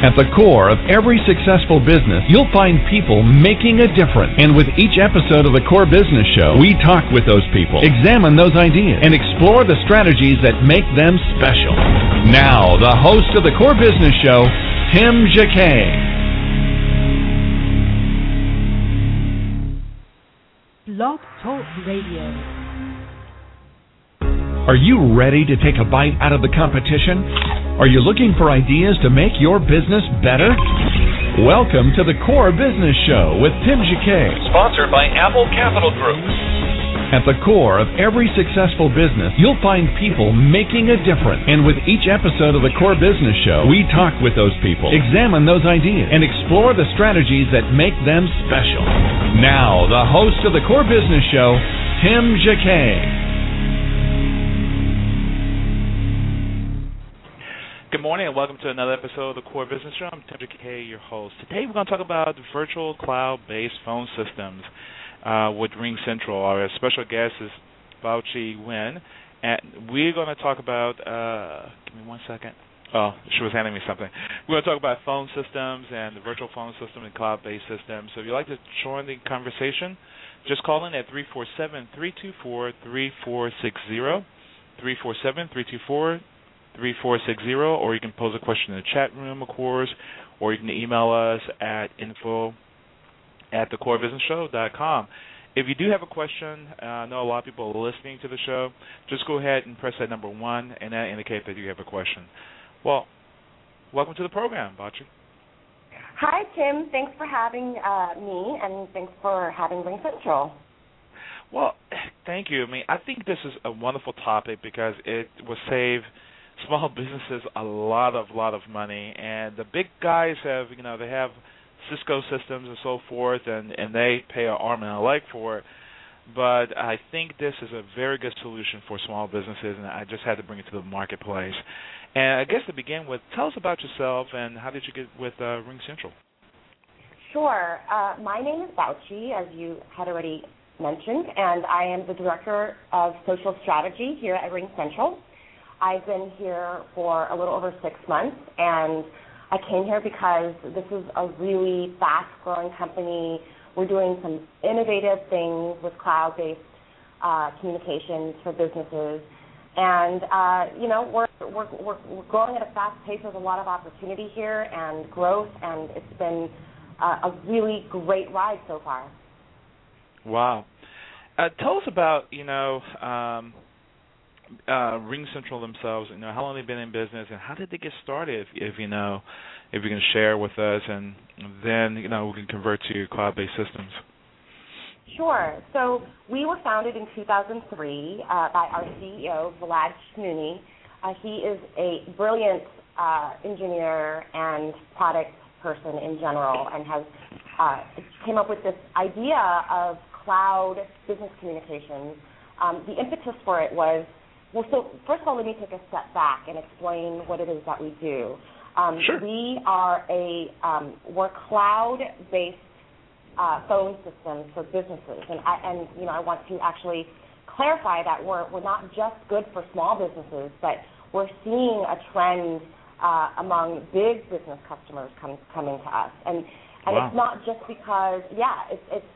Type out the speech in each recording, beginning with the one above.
At the core of every successful business, you'll find people making a difference. And with each episode of the Core Business Show, we talk with those people, examine those ideas, and explore the strategies that make them special. Now, the host of the Core Business Show, Tim Jacquet. Blog Talk Radio. Are you ready to take a bite out of the competition? Are you looking for ideas to make your business better? Welcome to the Core Business Show with Tim Jacquet, sponsored by Apple Capital Group. At the core of every successful business, you'll find people making a difference. And with each episode of the Core Business Show, we talk with those people, examine those ideas, and explore the strategies that make them special. Now, the host of the Core Business Show, Tim Jacquet. Good morning and welcome to another episode of the Core Business Show. I'm Tim Jacquet, your host. Today we're going to talk about virtual cloud-based phone systems uh, with RingCentral. Our special guest is Bauchi Nguyen, and we're going to talk about. Uh, give me one second. Oh, she was handing me something. We're going to talk about phone systems and the virtual phone system and cloud-based systems. So if you'd like to join the conversation, just call in at 347-324-3460, 347-324 3460, or you can pose a question in the chat room, of course, or you can email us at info at thecorebusinessshow.com. If you do have a question, uh, I know a lot of people are listening to the show, just go ahead and press that number one, and that indicates that you have a question. Well, welcome to the program, Bachi. Hi, Tim. Thanks for having uh, me, and thanks for having Ring Central. Well, thank you. I mean, I think this is a wonderful topic because it will save – small businesses a lot of lot of money, and the big guys have you know they have Cisco systems and so forth, and and they pay an arm and a leg for it. But I think this is a very good solution for small businesses, and I just had to bring it to the marketplace. And I guess to begin with, tell us about yourself and how did you get with uh, RingCentral? Sure. Uh, my name is Bauchi, as you had already mentioned, and I am the director of social strategy here at RingCentral. I've been here for a little over six months, and I came here because this is a really fast-growing company. We're doing some innovative things with cloud-based uh, communications for businesses, and uh, you know we're, we're we're growing at a fast pace. There's a lot of opportunity here and growth, and it's been uh, a really great ride so far. Wow. Uh, tell us about you know um, uh, RingCentral themselves, you know, how long they've been in business and how did they get started? If, if you know, if you can share with us, and then you know we can convert to cloud-based systems. Sure. So we were founded in 2003 uh, by our CEO Vlad Shmunis. Uh, he is a brilliant uh, engineer and product person in general, and has uh, came up with this idea of cloud business communications. Um, the impetus for it was well, so first of all, let me take a step back and explain what it is that we do. Um, sure. We are a um, we're cloud-based uh, phone systems for businesses, and I, and you know I want to actually clarify that we're we're not just good for small businesses, but we're seeing a trend uh, among big business customers come, coming to us, and and wow. it's not just because yeah, it's it's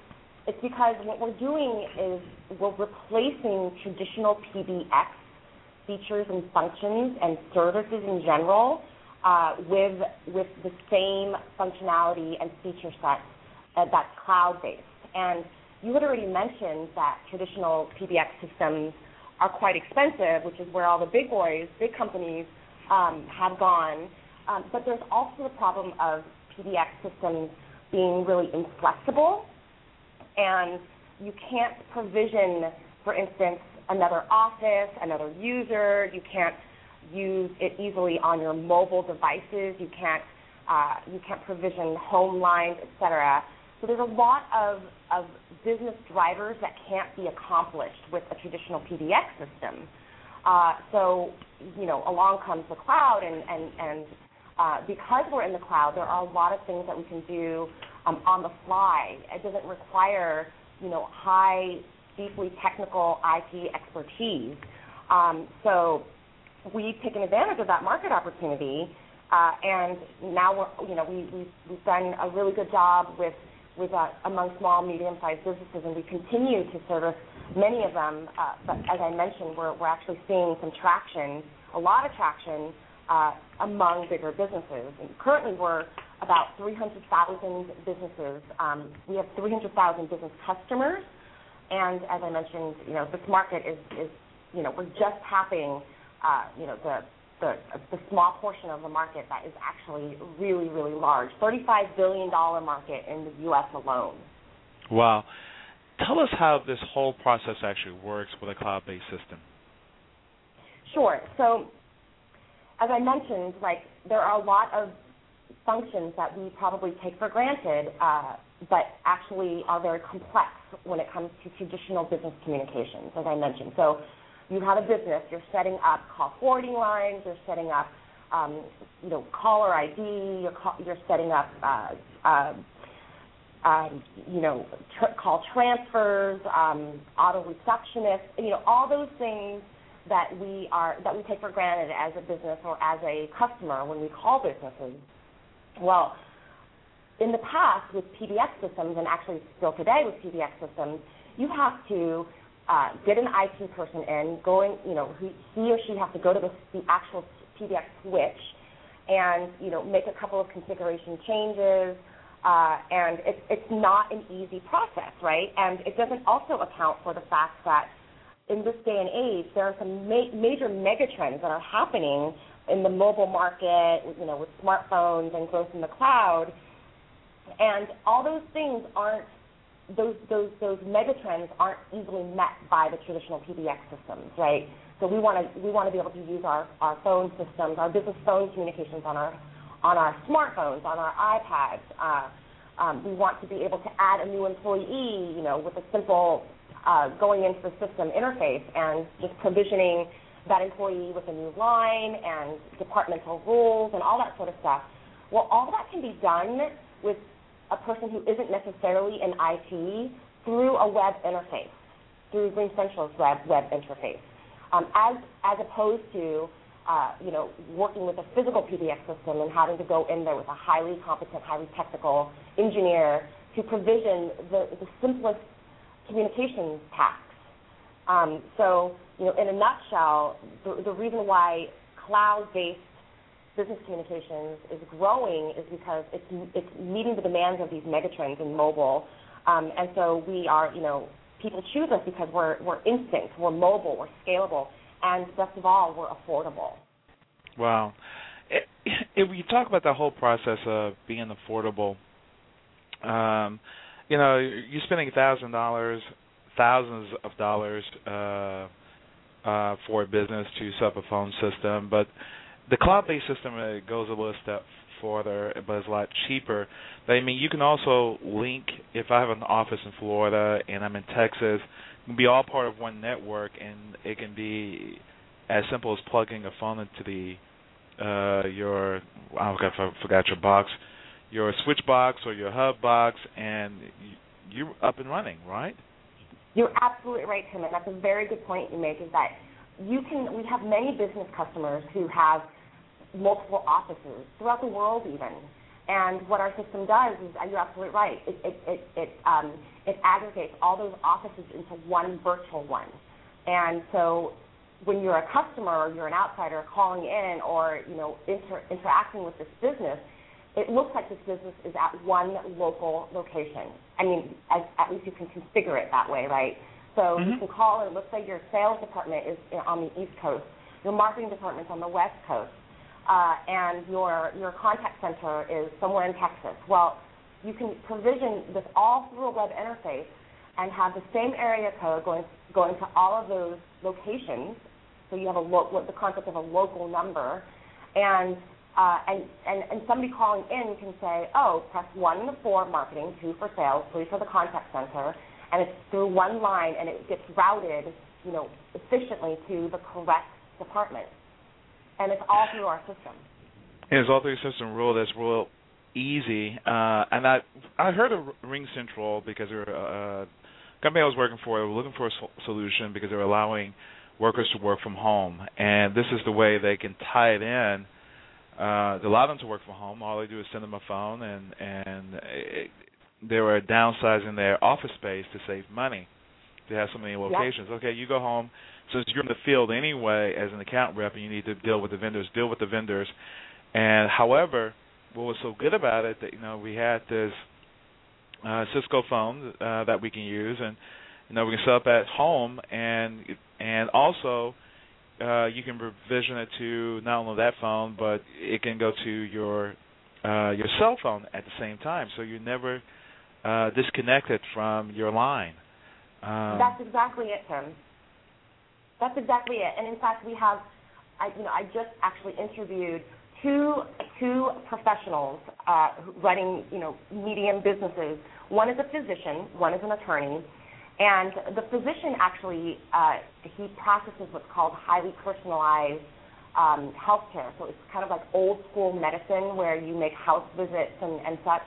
it's because what we're doing is we're replacing traditional PBX features and functions and services in general uh, with with the same functionality and feature set uh, that's cloud based. And you had already mentioned that traditional PBX systems are quite expensive, which is where all the big boys, big companies um, have gone. Um, but there's also the problem of PBX systems being really inflexible, and you can't provision, for instance, another office, another user. You can't use it easily on your mobile devices. You can't uh, you can't provision home lines, etc. So there's a lot of, of business drivers that can't be accomplished with a traditional PBX system. Uh, so you know, along comes the cloud, and and and uh, because we're in the cloud, there are a lot of things that we can do um, on the fly. It doesn't require, you know, high, deeply technical IT expertise. Um, so we've taken advantage of that market opportunity, uh, and now we're, you know, we, we've, we've done a really good job with with uh, among small, medium-sized businesses, and we continue to service many of them. Uh, but as I mentioned, we're we're actually seeing some traction, a lot of traction uh, among bigger businesses. And currently, we're about 300,000 businesses. Um, we have 300,000 business customers, and as I mentioned, you know, this market is, is you know, we're just tapping, uh, you know, the the, the small portion of the market that is actually really, really large. $35 billion market in the U.S. alone. Wow. Tell us how this whole process actually works with a cloud-based system. Sure. So as I mentioned, like there are a lot of functions that we probably take for granted, uh, but actually are very complex when it comes to traditional business communications, as I mentioned. So you have a business, you're setting up call forwarding lines, you're setting up, um, you know, caller ID, you're, call, you're setting up, uh, uh, you know, tr- call transfers, um, auto receptionist, you know, all those things that we are that we take for granted as a business or as a customer when we call businesses. Well, in the past with PBX systems, and actually still today with PBX systems, you have to uh, get an IT person in, going, you know, he, or she has to go to the, the actual PBX switch and, you know, make a couple of configuration changes. Uh, and it's it's not an easy process, right? And it doesn't also account for the fact that in this day and age, there are some ma- major megatrends that are happening in the mobile market, you know, with smartphones and growth in the cloud, and all those things aren't those those those megatrends aren't easily met by the traditional PBX systems, right? So we want to we want to be able to use our our phone systems, our business phone communications on our on our smartphones, on our iPads. Uh, um, we want to be able to add a new employee, you know, with a simple uh, going into the system interface and just provisioning that employee with a new line and departmental rules and all that sort of stuff. Well, all that can be done with a person who isn't necessarily in IT through a web interface, through RingCentral's web web interface, um, as as opposed to uh, you know working with a physical PBX system and having to go in there with a highly competent, highly technical engineer to provision the, the simplest communications tasks. Um, so, you know, in a nutshell, the, the reason why cloud-based business communications is growing is because it's it's meeting the demands of these megatrends in mobile, um, and so we are, you know, people choose us because we're we're instant, we're mobile, we're scalable, and best of all, we're affordable. Wow. If you talk about the whole process of being affordable, um, you know, you're spending thousand dollars, thousands of dollars uh, uh, for a business to set up a phone system, but the cloud-based system uh, goes a little step further, but it's a lot cheaper. But I mean, you can also link. If I have an office in Florida and I'm in Texas, it can be all part of one network, and it can be as simple as plugging a phone into the uh, your I forgot your box your switch box or your hub box, and you're up and running, right? You're absolutely right, Tim, and that's a very good point you make. Is that you can? We have many business customers who have multiple offices throughout the world, even. And what our system does is, you're absolutely right. It it it it, um, it aggregates all those offices into one virtual one. And so, when you're a customer or you're an outsider calling in or you know inter- interacting with this business, it looks like this business is at one local location. I mean, as, at least you can configure it that way, right? So mm-hmm. you can call it. Let's say your sales department is on the East Coast, your marketing department is on the West Coast, uh, and your your contact center is somewhere in Texas. Well, you can provision this all through a web interface and have the same area code going going to all of those locations. So you have a lo- the concept of a local number, and uh, and, and, and somebody calling in can say, oh, press 1 for marketing, 2 for sales, 3 for the contact center, and it's through one line and it gets routed, you know, efficiently to the correct department. And it's all through our system. It's all through system rule that's real easy. Uh, and I I heard of Ring Central because they were uh, a company I was working for. They were looking for a sol- solution because they were allowing workers to work from home, and this is the way they can tie it in. Uh, they allow them to work from home. All they do is send them a phone, and and it, they were downsizing their office space to save money. They have so many locations. Okay, you go home. Since you're in the field anyway as an account rep, and you need to deal with the vendors, deal with the vendors. And however, what was so good about it that you know we had this uh, Cisco phone uh, that we can use, and you know we can set up at home, and and also uh, you can provision it to not only that phone, but it can go to your uh, your cell phone at the same time, so you're never uh, disconnected from your line. Um, That's exactly it, Tim. That's exactly it. And in fact, we have, I, you know, I just actually interviewed two two professionals uh, running, you know, medium businesses. One is a physician, one is an attorney, and the physician actually uh, he practices what's called highly personalized um, healthcare. So it's kind of like old school medicine where you make house visits and, and such.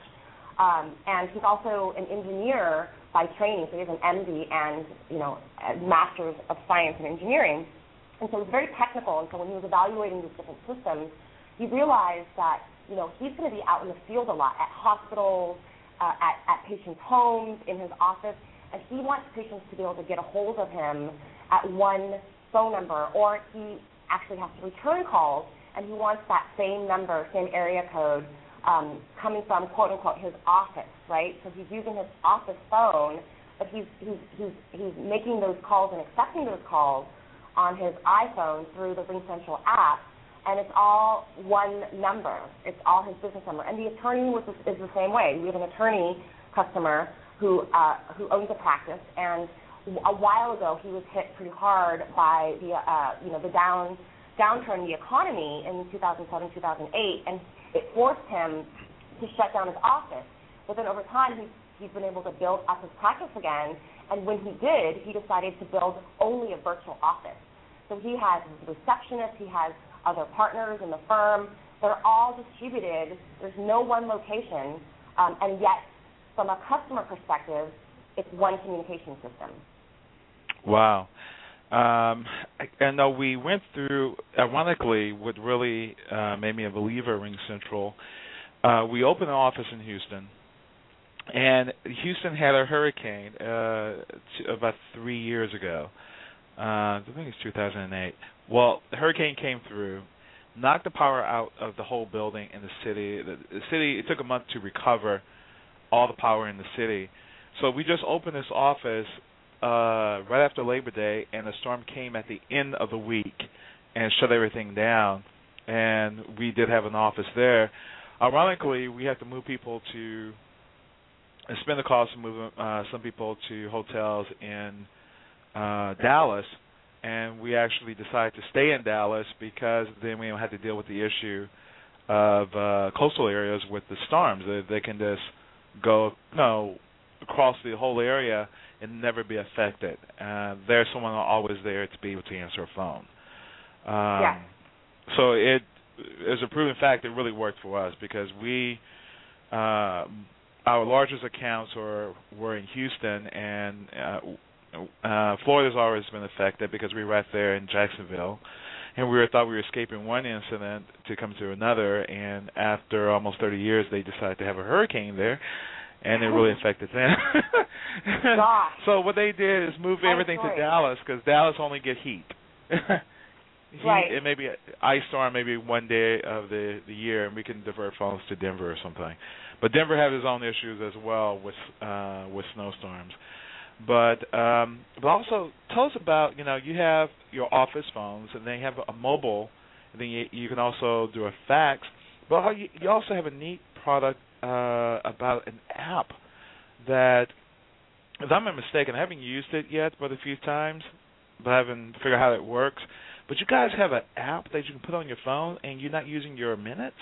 Um, and he's also an engineer by training, so he has an MD and you know a Master's of Science in Engineering. And so he's very technical. And so when he was evaluating these different systems, he realized that you know he's going to be out in the field a lot at hospitals, uh, at, at patients' homes, in his office, and he wants patients to be able to get a hold of him at one phone number, or he actually has to return calls, and he wants that same number, same area code um, coming from quote unquote his office, right? So he's using his office phone, but he's he's he's he's making those calls and accepting those calls on his iPhone through the RingCentral app, and it's all one number. It's all his business number. And the attorney was is the same way. We have an attorney customer who uh, who owns a practice, and a while ago he was hit pretty hard by the uh, you know the down downturn in the economy in 2007 2008, and it forced him to shut down his office. But then over time, he's, he's been able to build up his practice again. And when he did, he decided to build only a virtual office. So he has his receptionist, he has other partners in the firm. They're all distributed. There's no one location, um, and yet, from a customer perspective, it's one communication system. Wow. Um, I know we went through, ironically, what really uh, made me a believer in Ring Central. Uh, we opened an office in Houston, and Houston had a hurricane uh, t- about three years ago. Uh, I think it's 2008. Well, the hurricane came through, knocked the power out of the whole building in the city. The, the city it took a month to recover all the power in the city. So we just opened this office uh, right after Labor Day, and the storm came at the end of the week and shut everything down. And we did have an office there. Ironically, we had to move people to and spend the cost of moving uh, some people to hotels in uh, Dallas, and we actually decided to stay in Dallas because then we don't have to deal with the issue of uh, coastal areas with the storms. They, they can just go, you know, across the whole area and never be affected. Uh, there's someone always there to be able to answer a phone. Um, Yeah. So it is a proven fact. It really worked for us because we, uh, our largest accounts were were in Houston and. Uh, uh, Florida's always been affected because we were right there in Jacksonville, and we were thought we were escaping one incident to come to another. And after almost 30 years, they decided to have a hurricane there, and it really affected them. So what they did is move I'm everything to. Dallas because Dallas only get heat. heat Right. It may be an ice storm maybe one day of the the year, and we can divert phones to Denver or something. But Denver has its own issues as well with uh, with snowstorms. But um, but also tell us about you know you have your office phones and then you have a mobile, and then you, you can also do a fax. But you, you also have a neat product uh, about an app that, if I'm not mistaken, I haven't used it yet, but a few times, but I haven't figured out how it works. But you guys have an app that you can put on your phone, and you're not using your minutes.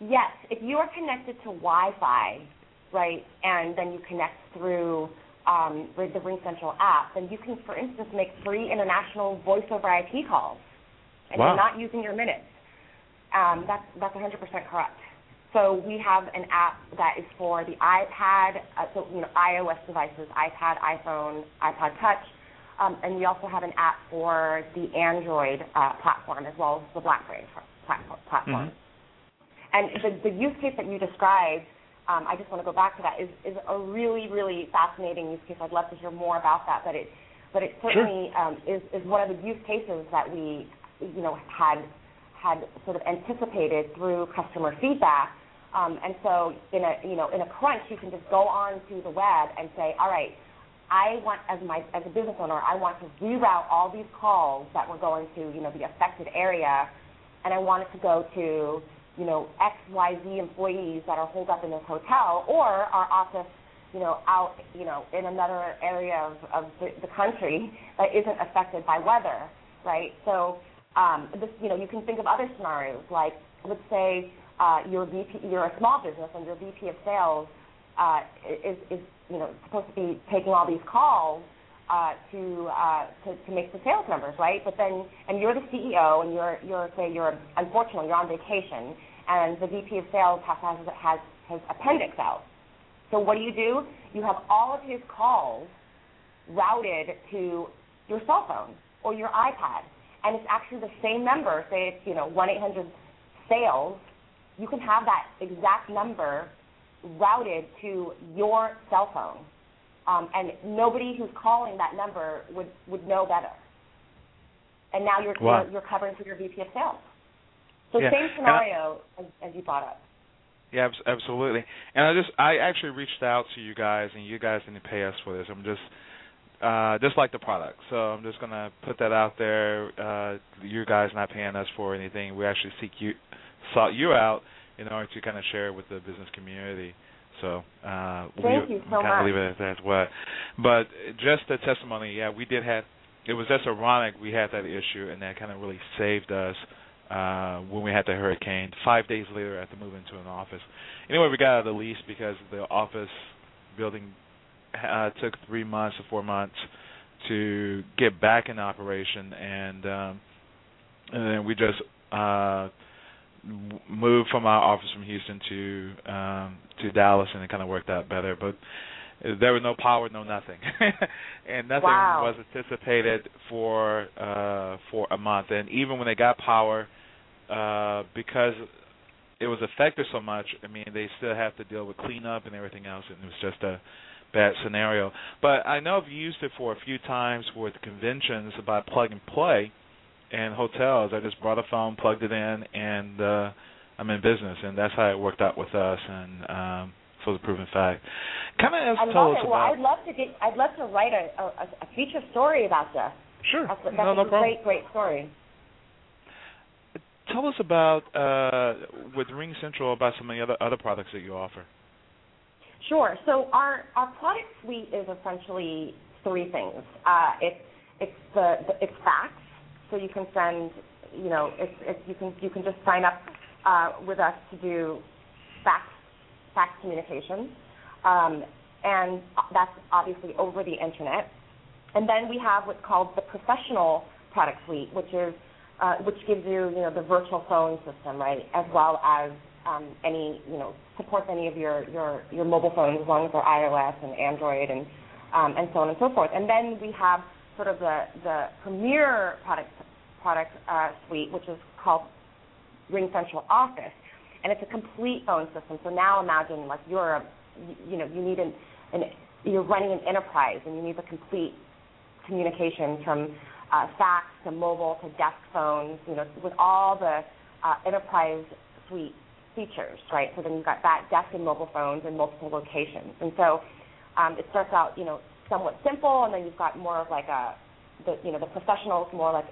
Yes, if you are connected to Wi-Fi, right, and then you connect through um, with the RingCentral app, then you can, for instance, make free international voice over IP calls, and Wow. you're not using your minutes. Um, that's that's 100% correct. So we have an app that is for the iPad, uh, so you know iOS devices, iPad, iPhone, iPod Touch, um, and we also have an app for the Android uh, platform as well as the BlackBerry platform. Mm-hmm. And the, the use case that you described, um, I just want to go back to that, is, is a really, really fascinating use case. I'd love to hear more about that, but it, but it certainly sure. um, is, is one of the use cases that we, you know, had had sort of anticipated through customer feedback. Um, and so, in a you know, in a crunch, you can just go on to the web and say, all right, I want as my as a business owner, I want to reroute all these calls that were going to you know the affected area, and I want it to go to you know, XYZ employees that are holed up in this hotel or our office, you know, out, you know, in another area of, of the, the country that isn't affected by weather, right? So, um, this, you know, you can think of other scenarios like, let's say uh, you're, VP, you're a small business and your VP of sales uh, is, is, you know, supposed to be taking all these calls uh, to, uh, to to make the sales numbers, right? But then, and you're the CEO, and you're you're say you're unfortunately you're on vacation, and the VP of sales has has, has his appendix out. So what do you do? You have all of his calls routed to your cell phone or your iPad, and it's actually the same number. Say it's you know one eight hundred sales. You can have that exact number routed to your cell phone um, and nobody who's calling that number would would know better. And now you're wow. you're, you're covering for your VP of sales. So yeah. same scenario I, as, as you brought up. Yeah, absolutely. And I just I actually reached out to you guys, and you guys didn't pay us for this. I'm just uh, just like the product. So I'm just gonna put that out there. Uh, you guys not paying us for anything. We actually seek you sought you out in order to kind of share with the business community. So uh, Thank we you so much. leave it at that. What, but just the testimony, yeah, we did have. It was just ironic we had that issue, and that kind of really saved us uh, when we had the hurricane. Five days later, I had to move into an office. Anyway, we got out of the lease because the office building uh, took three months or four months to get back in operation, and um, and then we just. Uh, moved from our office from Houston to um to Dallas and it kind of worked out better but there was no power no nothing. And nothing wow. was anticipated for uh for a month. And even when they got power uh because it was affected so much I mean they still have to deal with cleanup and everything else and it was just a bad scenario. But I know I've used it for a few times with conventions about plug and play and hotels. I just brought a phone, plugged it in, and uh, I'm in business. And that's how it worked out with us. And um, so it's a proven fact. Kind of I tell love us it. about. Well, I'd love to get. I'd love to write a, a, a feature story about this. Sure. That's, that's no, a no problem. great, great story. Tell us about uh, with Ring Central about some of the other other products that you offer. Sure. So our our product suite is essentially three things. Uh, it's it's the, the it's fax, so you can send you know you can you can just sign up uh, with us to do fax fax communication, um, and that's obviously over the internet. And then we have what's called the professional product suite, which is uh, which gives you you know the virtual phone system, right, as well as um, any you know supports any of your your your mobile phones as long as they're iOS and Android and um, and so on and so forth. And then we have sort of the the premier product product uh, suite, which is called Ring Central Office, and it's a complete phone system. So now imagine like you're a you know you need an, an you're running an enterprise and you need the complete communications from uh, fax to mobile to desk phones, you know, with all the uh, enterprise suite features, right? So then you've got that desk and mobile phones in multiple locations, and so um, it starts out, you know, somewhat simple, and then you've got more of like a, the you know, the professionals more like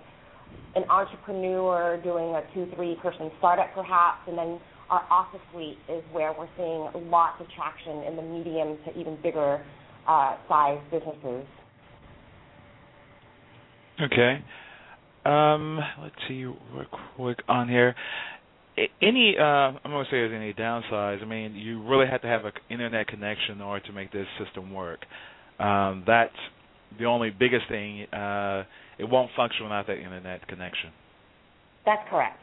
an entrepreneur doing a two, three person startup perhaps, and then our office suite is where we're seeing lots of traction in the medium to even bigger uh, size businesses. Okay. Um, let's see real quick on here. Any, uh, I'm going to say there's any downsides. I mean, you really have to have an internet connection in order to make this system work. Um, that's the only biggest thing. Uh, it won't function without that internet connection. That's correct.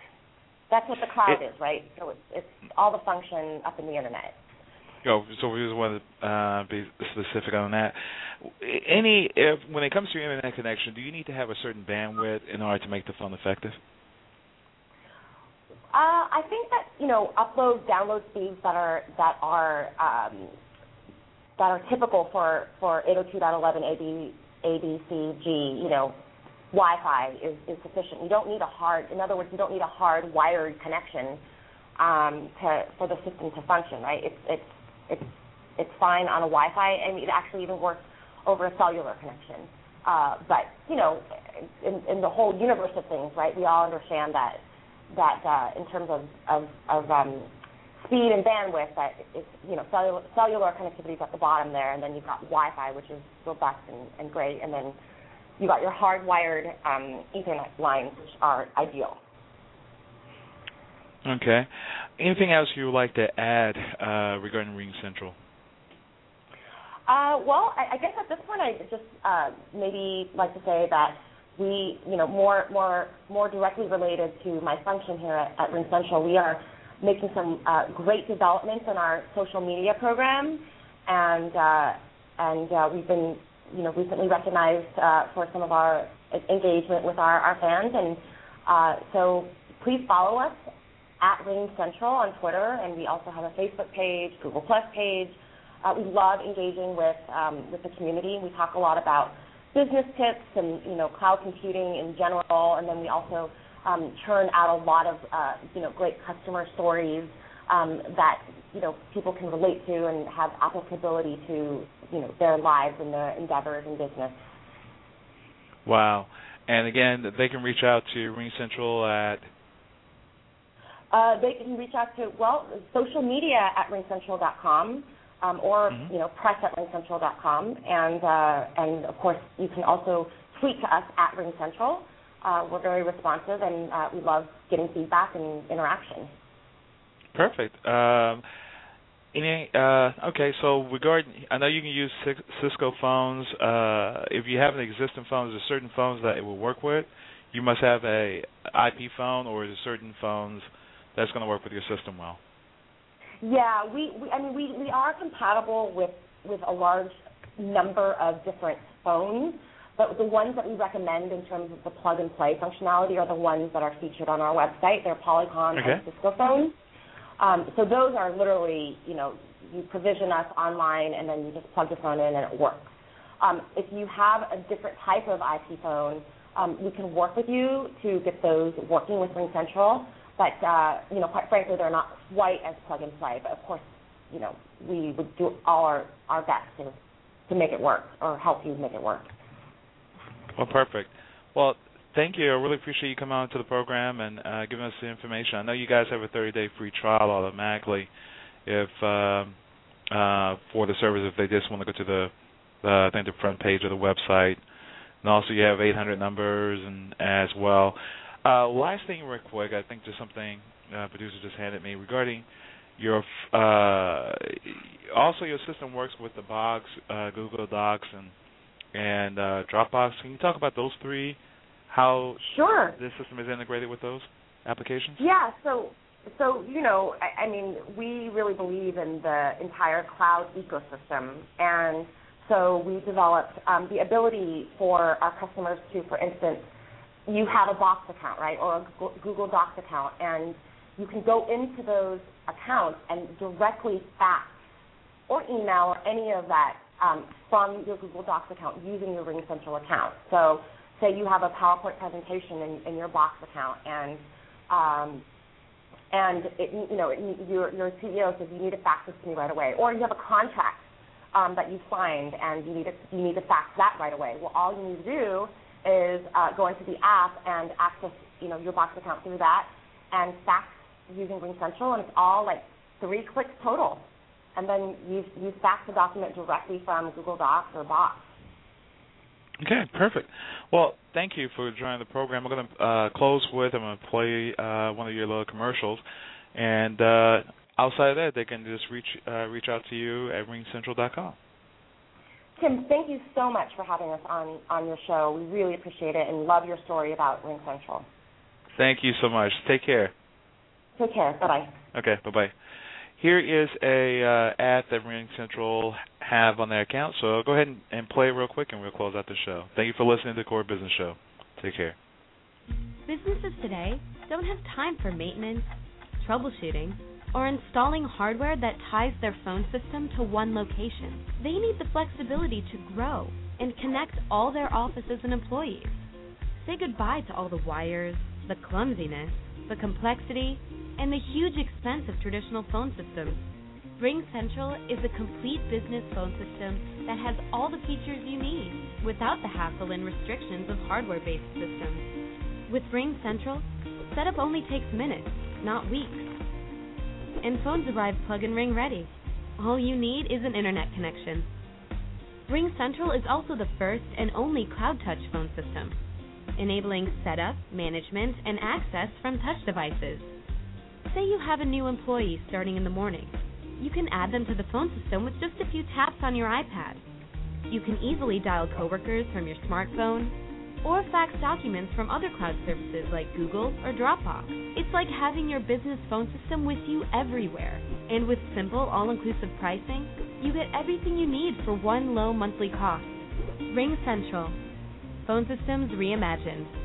That's what the cloud it, is, right? So it's it's all the function up in the internet. Oh, so we just want to uh, be specific on that. Any, if when it comes to your internet connection, do you need to have a certain bandwidth in order to make the phone effective? Uh, I think that you know upload download speeds that are that are um, that are typical for for 802.11 ABCG, you know, Wi-Fi is, is sufficient. You don't need a hard, in other words, you don't need a hard wired connection um, to for the system to function, right? It's it's it's it's fine on a Wi-Fi, and it actually even works over a cellular connection. Uh, but you know, in, in the whole universe of things, right? We all understand that that uh, in terms of of, of um, speed and bandwidth, that you know cellular, cellular connectivity is at the bottom there, and then you've got Wi-Fi, which is robust and, and great, and then you've got your hardwired um, Ethernet lines, which are ideal. Okay. Anything else you would like to add uh, regarding RingCentral? Uh, well, I, I, guess at this point, I just uh, maybe like to say that we, you know, more more more directly related to my function here at, at RingCentral, we are making some uh, great developments in our social media program, and uh, and uh, we've been you know recently recognized uh, for some of our engagement with our, our fans, and uh, so please follow us at RingCentral on Twitter, and we also have a Facebook page, Google Plus page. Uh, we love engaging with um, with the community. We talk a lot about business tips and you know cloud computing in general, and then we also um, churn out a lot of uh, you know great customer stories um, that you know people can relate to and have applicability to you know their lives and their endeavors and business. Wow! And again, they can reach out to RingCentral at. Uh, they can reach out to well, social media at ringcentral.com. Um, or mm-hmm. you know press at ringcentral.com and uh, and of course you can also tweet to us at ringcentral uh, we're very responsive and uh, we love getting feedback and interaction. Perfect. Um, any uh, okay? So regarding, I know you can use Cisco phones. Uh, if you have an existing phone, there's certain phones that it will work with. You must have a IP phone, or is certain phones that's going to work with your system well. Yeah, we, we I mean we we are compatible with with a large number of different phones. But the ones that we recommend in terms of the plug and play functionality are the ones that are featured on our website. They're Polycom okay. and Cisco phones. Um, so those are literally, you know, you provision us online and then you just plug the phone in and it works. Um, if you have a different type of IP phone, um, we can work with you to get those working with RingCentral. But uh, you know, quite frankly, they're not quite as plug and play. But of course, you know, we would do all our, our best to to make it work or help you make it work. Well, perfect. Well, thank you. I really appreciate you coming on to the program and uh, giving us the information. I know you guys have a 30-day free trial automatically if uh, uh, for the service if they just want to go to the I think the front page of the website, and also you have 800 numbers and as well. Uh, last thing, real quick, I think just something uh, producer just handed me regarding your uh, also your system works with the Box, uh, Google Docs, and and uh, Dropbox. Can you talk about those three? How sure this system is integrated with those applications? Yeah. So so you know, I, I mean, we really believe in the entire cloud ecosystem, and so we developed um, the ability for our customers to, for instance, you have a Box account, right, or a Google Docs account, and you can go into those accounts and directly fax or email or any of that um, from your Google Docs account using your RingCentral account. So, say you have a PowerPoint presentation in, in your Box account, and um, and it, you know it, your your CEO says you need to fax this to me right away, or you have a contract um, that you signed and you need to you need to fax that right away. Well, all you need to do is uh, go into the app and access you know your Box account through that and fax using RingCentral, and it's all like three clicks total and then you you fax the document directly from Google Docs or Box. Okay, perfect. Well, thank you for joining the program. We're going to uh, close with I'm going to play uh, one of your little commercials, and uh, outside of that, they can just reach uh, reach out to you at ringcentral.com. Tim, thank you so much for having us on on your show. We really appreciate it and love your story about RingCentral. Thank you so much. Take care. Take care. Bye bye. Okay, bye bye. Here is a uh, ad that Ring Central have on their account, so go ahead and, and play it real quick, and we'll close out the show. Thank you for listening to the Core Business Show. Take care. Businesses today don't have time for maintenance, troubleshooting, or installing hardware that ties their phone system to one location. They need the flexibility to grow and connect all their offices and employees. Say goodbye to all the wires, the clumsiness, the complexity, and the huge expense of traditional phone systems. Ring Central is a complete business phone system that has all the features you need without the hassle and restrictions of hardware based systems. With Ring Central, setup only takes minutes, not weeks. And phones arrive plug and ring ready. All you need is an internet connection. Ring Central is also the first and only cloud touch phone system, enabling setup, management, and access from touch devices. Say you have a new employee starting in the morning. You can add them to the phone system with just a few taps on your iPad. You can easily dial coworkers from your smartphone or fax documents from other cloud services like Google or Dropbox. It's like having your business phone system with you everywhere. And with simple, all inclusive pricing, you get everything you need for one low monthly cost. Ring Central. Phone systems reimagined.